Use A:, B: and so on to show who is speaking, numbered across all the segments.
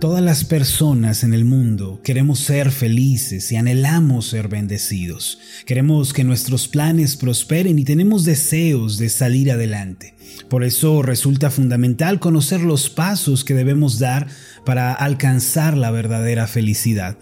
A: Todas las personas en el mundo queremos ser felices y anhelamos ser bendecidos. Queremos que nuestros planes prosperen y tenemos deseos de salir adelante. Por eso resulta fundamental conocer los pasos que debemos dar para alcanzar la verdadera felicidad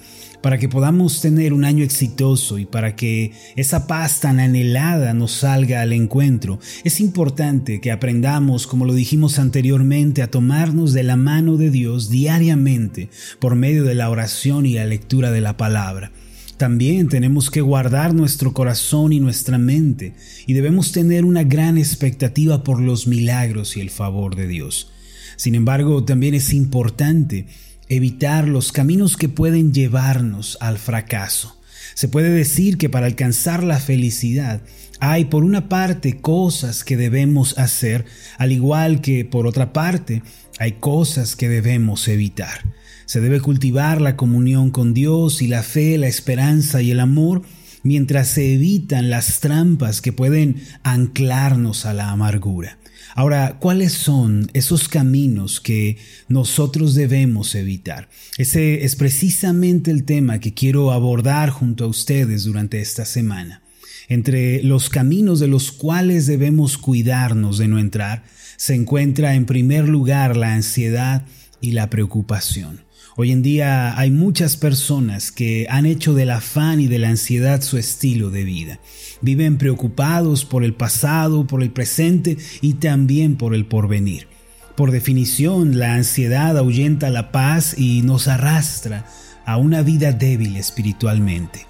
A: para que podamos tener un año exitoso y para que esa paz tan anhelada nos salga al encuentro, es importante que aprendamos, como lo dijimos anteriormente, a tomarnos de la mano de Dios diariamente por medio de la oración y la lectura de la palabra. También tenemos que guardar nuestro corazón y nuestra mente y debemos tener una gran expectativa por los milagros y el favor de Dios. Sin embargo, también es importante evitar los caminos que pueden llevarnos al fracaso. Se puede decir que para alcanzar la felicidad hay por una parte cosas que debemos hacer, al igual que por otra parte hay cosas que debemos evitar. Se debe cultivar la comunión con Dios y la fe, la esperanza y el amor, mientras se evitan las trampas que pueden anclarnos a la amargura. Ahora, ¿cuáles son esos caminos que nosotros debemos evitar? Ese es precisamente el tema que quiero abordar junto a ustedes durante esta semana. Entre los caminos de los cuales debemos cuidarnos de no entrar, se encuentra en primer lugar la ansiedad y la preocupación. Hoy en día hay muchas personas que han hecho del afán y de la ansiedad su estilo de vida. Viven preocupados por el pasado, por el presente y también por el porvenir. Por definición, la ansiedad ahuyenta la paz y nos arrastra a una vida débil espiritualmente.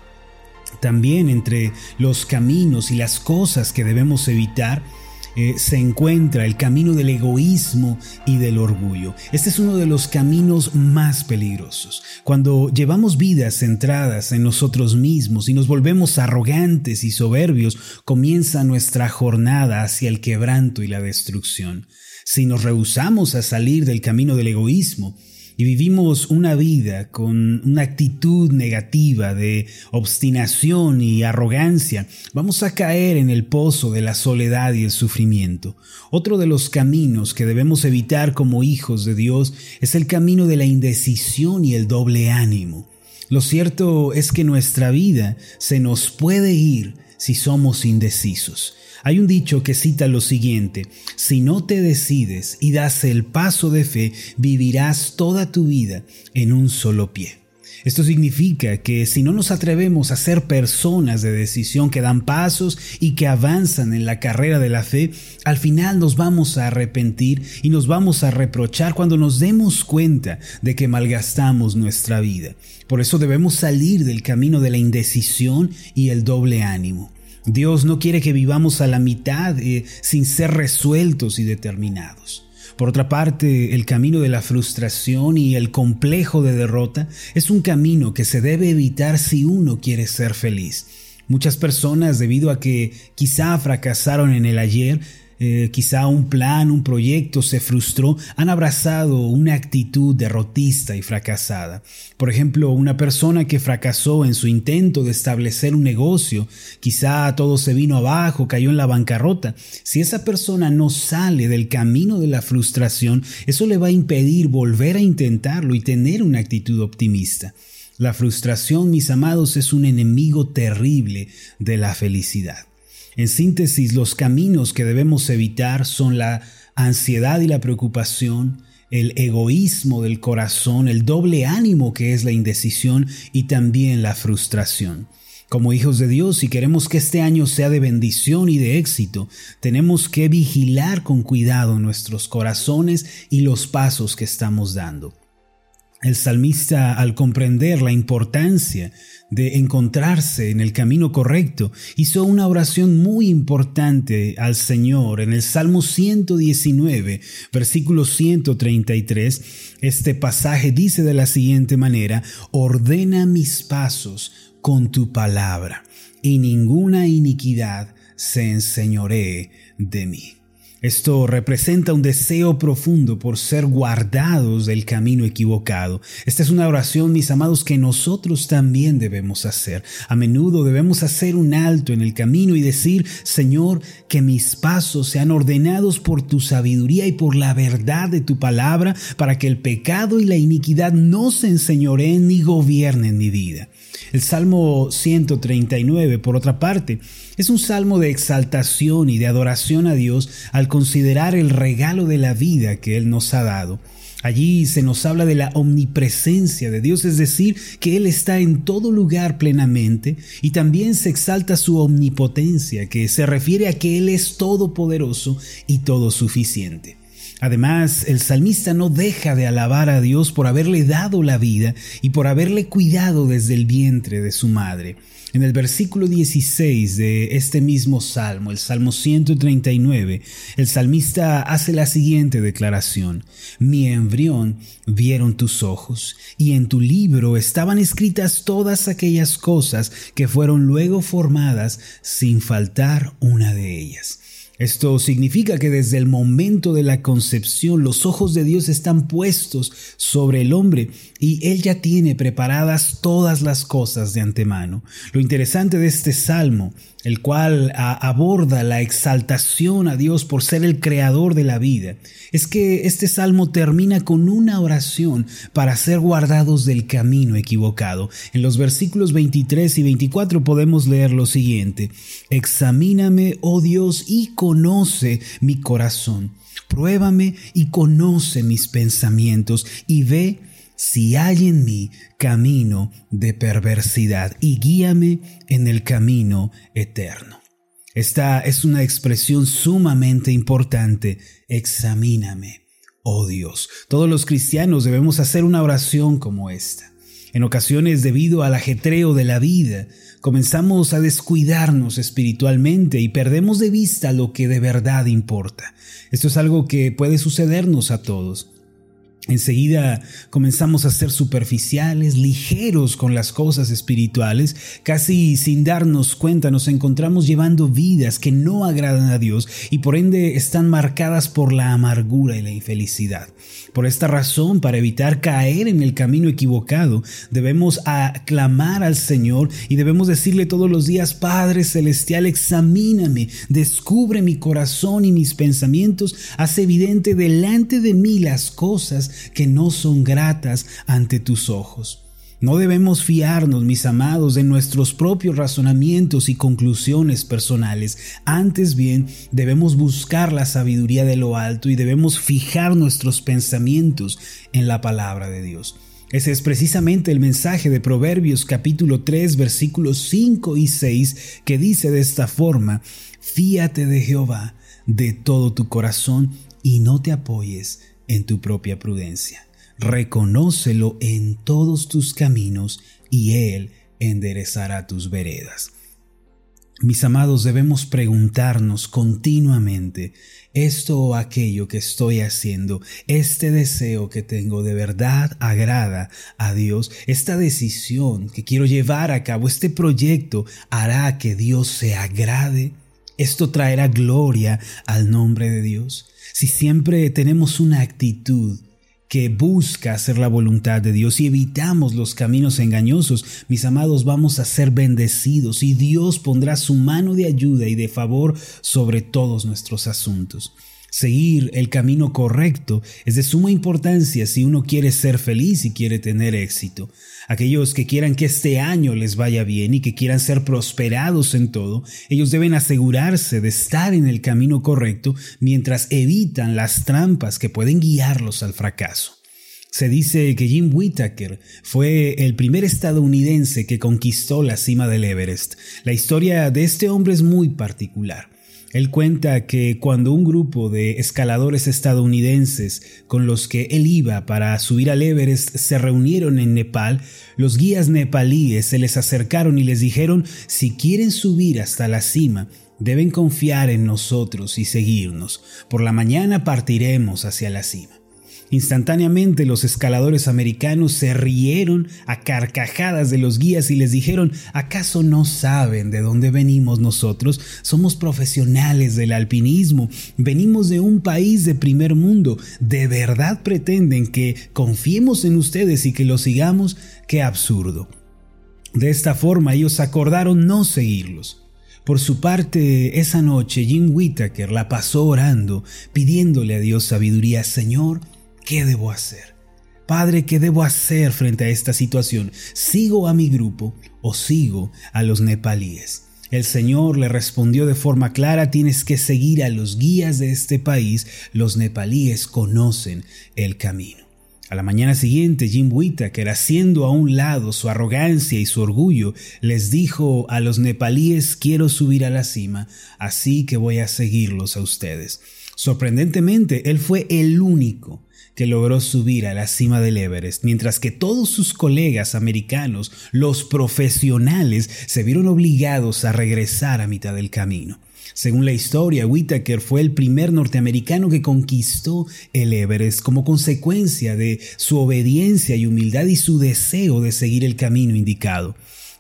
A: También entre los caminos y las cosas que debemos evitar eh, se encuentra el camino del egoísmo y del orgullo. Este es uno de los caminos más peligrosos. Cuando llevamos vidas centradas en nosotros mismos y nos volvemos arrogantes y soberbios, comienza nuestra jornada hacia el quebranto y la destrucción. Si nos rehusamos a salir del camino del egoísmo, y vivimos una vida con una actitud negativa de obstinación y arrogancia, vamos a caer en el pozo de la soledad y el sufrimiento. Otro de los caminos que debemos evitar como hijos de Dios es el camino de la indecisión y el doble ánimo. Lo cierto es que nuestra vida se nos puede ir si somos indecisos. Hay un dicho que cita lo siguiente, si no te decides y das el paso de fe, vivirás toda tu vida en un solo pie. Esto significa que si no nos atrevemos a ser personas de decisión que dan pasos y que avanzan en la carrera de la fe, al final nos vamos a arrepentir y nos vamos a reprochar cuando nos demos cuenta de que malgastamos nuestra vida. Por eso debemos salir del camino de la indecisión y el doble ánimo. Dios no quiere que vivamos a la mitad eh, sin ser resueltos y determinados. Por otra parte, el camino de la frustración y el complejo de derrota es un camino que se debe evitar si uno quiere ser feliz. Muchas personas, debido a que quizá fracasaron en el ayer, eh, quizá un plan, un proyecto se frustró, han abrazado una actitud derrotista y fracasada. Por ejemplo, una persona que fracasó en su intento de establecer un negocio, quizá todo se vino abajo, cayó en la bancarrota. Si esa persona no sale del camino de la frustración, eso le va a impedir volver a intentarlo y tener una actitud optimista. La frustración, mis amados, es un enemigo terrible de la felicidad. En síntesis, los caminos que debemos evitar son la ansiedad y la preocupación, el egoísmo del corazón, el doble ánimo que es la indecisión y también la frustración. Como hijos de Dios, si queremos que este año sea de bendición y de éxito, tenemos que vigilar con cuidado nuestros corazones y los pasos que estamos dando. El salmista, al comprender la importancia de encontrarse en el camino correcto, hizo una oración muy importante al Señor en el Salmo 119, versículo 133. Este pasaje dice de la siguiente manera, ordena mis pasos con tu palabra, y ninguna iniquidad se enseñoree de mí. Esto representa un deseo profundo por ser guardados del camino equivocado. Esta es una oración, mis amados, que nosotros también debemos hacer. A menudo debemos hacer un alto en el camino y decir, Señor, que mis pasos sean ordenados por tu sabiduría y por la verdad de tu palabra, para que el pecado y la iniquidad no se enseñoreen ni gobiernen mi vida. El Salmo 139, por otra parte, es un salmo de exaltación y de adoración a Dios al considerar el regalo de la vida que Él nos ha dado. Allí se nos habla de la omnipresencia de Dios, es decir, que Él está en todo lugar plenamente, y también se exalta su omnipotencia, que se refiere a que Él es todopoderoso y todo suficiente. Además, el salmista no deja de alabar a Dios por haberle dado la vida y por haberle cuidado desde el vientre de su madre. En el versículo 16 de este mismo salmo, el Salmo 139, el salmista hace la siguiente declaración. Mi embrión vieron tus ojos, y en tu libro estaban escritas todas aquellas cosas que fueron luego formadas sin faltar una de ellas. Esto significa que desde el momento de la concepción los ojos de Dios están puestos sobre el hombre y Él ya tiene preparadas todas las cosas de antemano. Lo interesante de este salmo el cual aborda la exaltación a Dios por ser el creador de la vida, es que este salmo termina con una oración para ser guardados del camino equivocado. En los versículos 23 y 24 podemos leer lo siguiente, Examíname, oh Dios, y conoce mi corazón. Pruébame y conoce mis pensamientos y ve si hay en mí camino de perversidad y guíame en el camino eterno. Esta es una expresión sumamente importante. Examíname, oh Dios. Todos los cristianos debemos hacer una oración como esta. En ocasiones, debido al ajetreo de la vida, comenzamos a descuidarnos espiritualmente y perdemos de vista lo que de verdad importa. Esto es algo que puede sucedernos a todos. Enseguida comenzamos a ser superficiales, ligeros con las cosas espirituales, casi sin darnos cuenta nos encontramos llevando vidas que no agradan a Dios y por ende están marcadas por la amargura y la infelicidad. Por esta razón, para evitar caer en el camino equivocado, debemos aclamar al Señor y debemos decirle todos los días, Padre Celestial, examíname, descubre mi corazón y mis pensamientos, haz evidente delante de mí las cosas que no son gratas ante tus ojos. No debemos fiarnos, mis amados, de nuestros propios razonamientos y conclusiones personales. Antes bien, debemos buscar la sabiduría de lo alto y debemos fijar nuestros pensamientos en la palabra de Dios. Ese es precisamente el mensaje de Proverbios capítulo 3 versículos 5 y 6 que dice de esta forma, Fíate de Jehová de todo tu corazón y no te apoyes en tu propia prudencia reconócelo en todos tus caminos y Él enderezará tus veredas. Mis amados, debemos preguntarnos continuamente, esto o aquello que estoy haciendo, este deseo que tengo de verdad agrada a Dios, esta decisión que quiero llevar a cabo, este proyecto hará que Dios se agrade. Esto traerá gloria al nombre de Dios. Si siempre tenemos una actitud que busca hacer la voluntad de Dios y evitamos los caminos engañosos, mis amados, vamos a ser bendecidos y Dios pondrá su mano de ayuda y de favor sobre todos nuestros asuntos. Seguir el camino correcto es de suma importancia si uno quiere ser feliz y quiere tener éxito. Aquellos que quieran que este año les vaya bien y que quieran ser prosperados en todo, ellos deben asegurarse de estar en el camino correcto mientras evitan las trampas que pueden guiarlos al fracaso. Se dice que Jim Whittaker fue el primer estadounidense que conquistó la cima del Everest. La historia de este hombre es muy particular. Él cuenta que cuando un grupo de escaladores estadounidenses con los que él iba para subir al Everest se reunieron en Nepal, los guías nepalíes se les acercaron y les dijeron si quieren subir hasta la cima, deben confiar en nosotros y seguirnos. Por la mañana partiremos hacia la cima. Instantáneamente los escaladores americanos se rieron a carcajadas de los guías y les dijeron, ¿acaso no saben de dónde venimos nosotros? Somos profesionales del alpinismo, venimos de un país de primer mundo, ¿de verdad pretenden que confiemos en ustedes y que los sigamos? ¡Qué absurdo! De esta forma ellos acordaron no seguirlos. Por su parte, esa noche Jim Whittaker la pasó orando, pidiéndole a Dios sabiduría, Señor, ¿Qué debo hacer? Padre, ¿qué debo hacer frente a esta situación? ¿Sigo a mi grupo o sigo a los nepalíes? El Señor le respondió de forma clara, tienes que seguir a los guías de este país, los nepalíes conocen el camino. A la mañana siguiente, Jim Whittaker, haciendo a un lado su arrogancia y su orgullo, les dijo a los nepalíes, quiero subir a la cima, así que voy a seguirlos a ustedes. Sorprendentemente, él fue el único que logró subir a la cima del Everest, mientras que todos sus colegas americanos, los profesionales, se vieron obligados a regresar a mitad del camino. Según la historia, Whittaker fue el primer norteamericano que conquistó el Everest como consecuencia de su obediencia y humildad y su deseo de seguir el camino indicado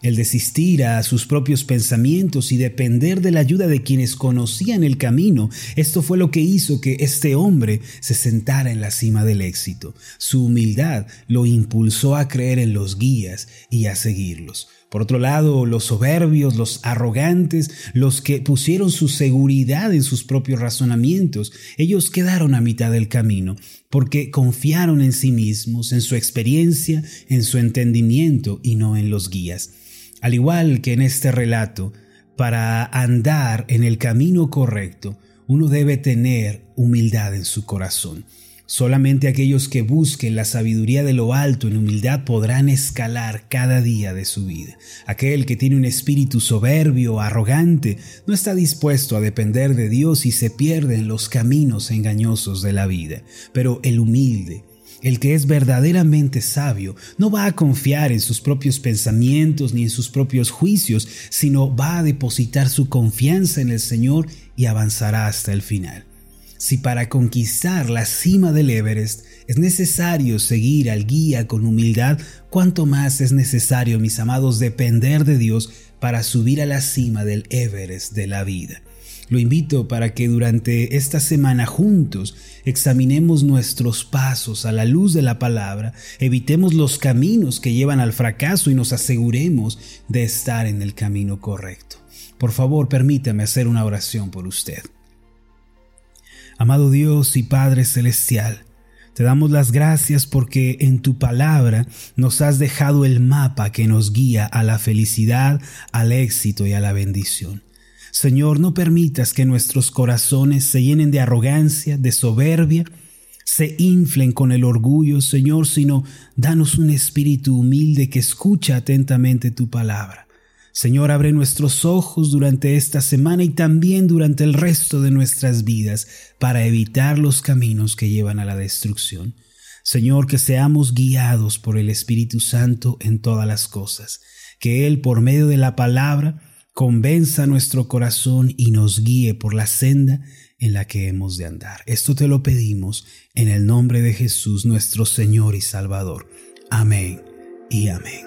A: el desistir a sus propios pensamientos y depender de la ayuda de quienes conocían el camino, esto fue lo que hizo que este hombre se sentara en la cima del éxito. Su humildad lo impulsó a creer en los guías y a seguirlos. Por otro lado, los soberbios, los arrogantes, los que pusieron su seguridad en sus propios razonamientos, ellos quedaron a mitad del camino, porque confiaron en sí mismos, en su experiencia, en su entendimiento y no en los guías. Al igual que en este relato, para andar en el camino correcto, uno debe tener humildad en su corazón. Solamente aquellos que busquen la sabiduría de lo alto en humildad podrán escalar cada día de su vida. Aquel que tiene un espíritu soberbio, arrogante, no está dispuesto a depender de Dios y se pierde en los caminos engañosos de la vida. Pero el humilde, el que es verdaderamente sabio no va a confiar en sus propios pensamientos ni en sus propios juicios, sino va a depositar su confianza en el Señor y avanzará hasta el final. Si para conquistar la cima del Everest es necesario seguir al guía con humildad, cuánto más es necesario, mis amados, depender de Dios para subir a la cima del Everest de la vida. Lo invito para que durante esta semana juntos examinemos nuestros pasos a la luz de la palabra, evitemos los caminos que llevan al fracaso y nos aseguremos de estar en el camino correcto. Por favor, permítame hacer una oración por usted. Amado Dios y Padre Celestial, te damos las gracias porque en tu palabra nos has dejado el mapa que nos guía a la felicidad, al éxito y a la bendición. Señor, no permitas que nuestros corazones se llenen de arrogancia, de soberbia, se inflen con el orgullo, Señor, sino danos un espíritu humilde que escucha atentamente tu palabra. Señor, abre nuestros ojos durante esta semana y también durante el resto de nuestras vidas para evitar los caminos que llevan a la destrucción. Señor, que seamos guiados por el Espíritu Santo en todas las cosas, que Él, por medio de la palabra, convenza nuestro corazón y nos guíe por la senda en la que hemos de andar. Esto te lo pedimos en el nombre de Jesús nuestro Señor y Salvador. Amén y amén.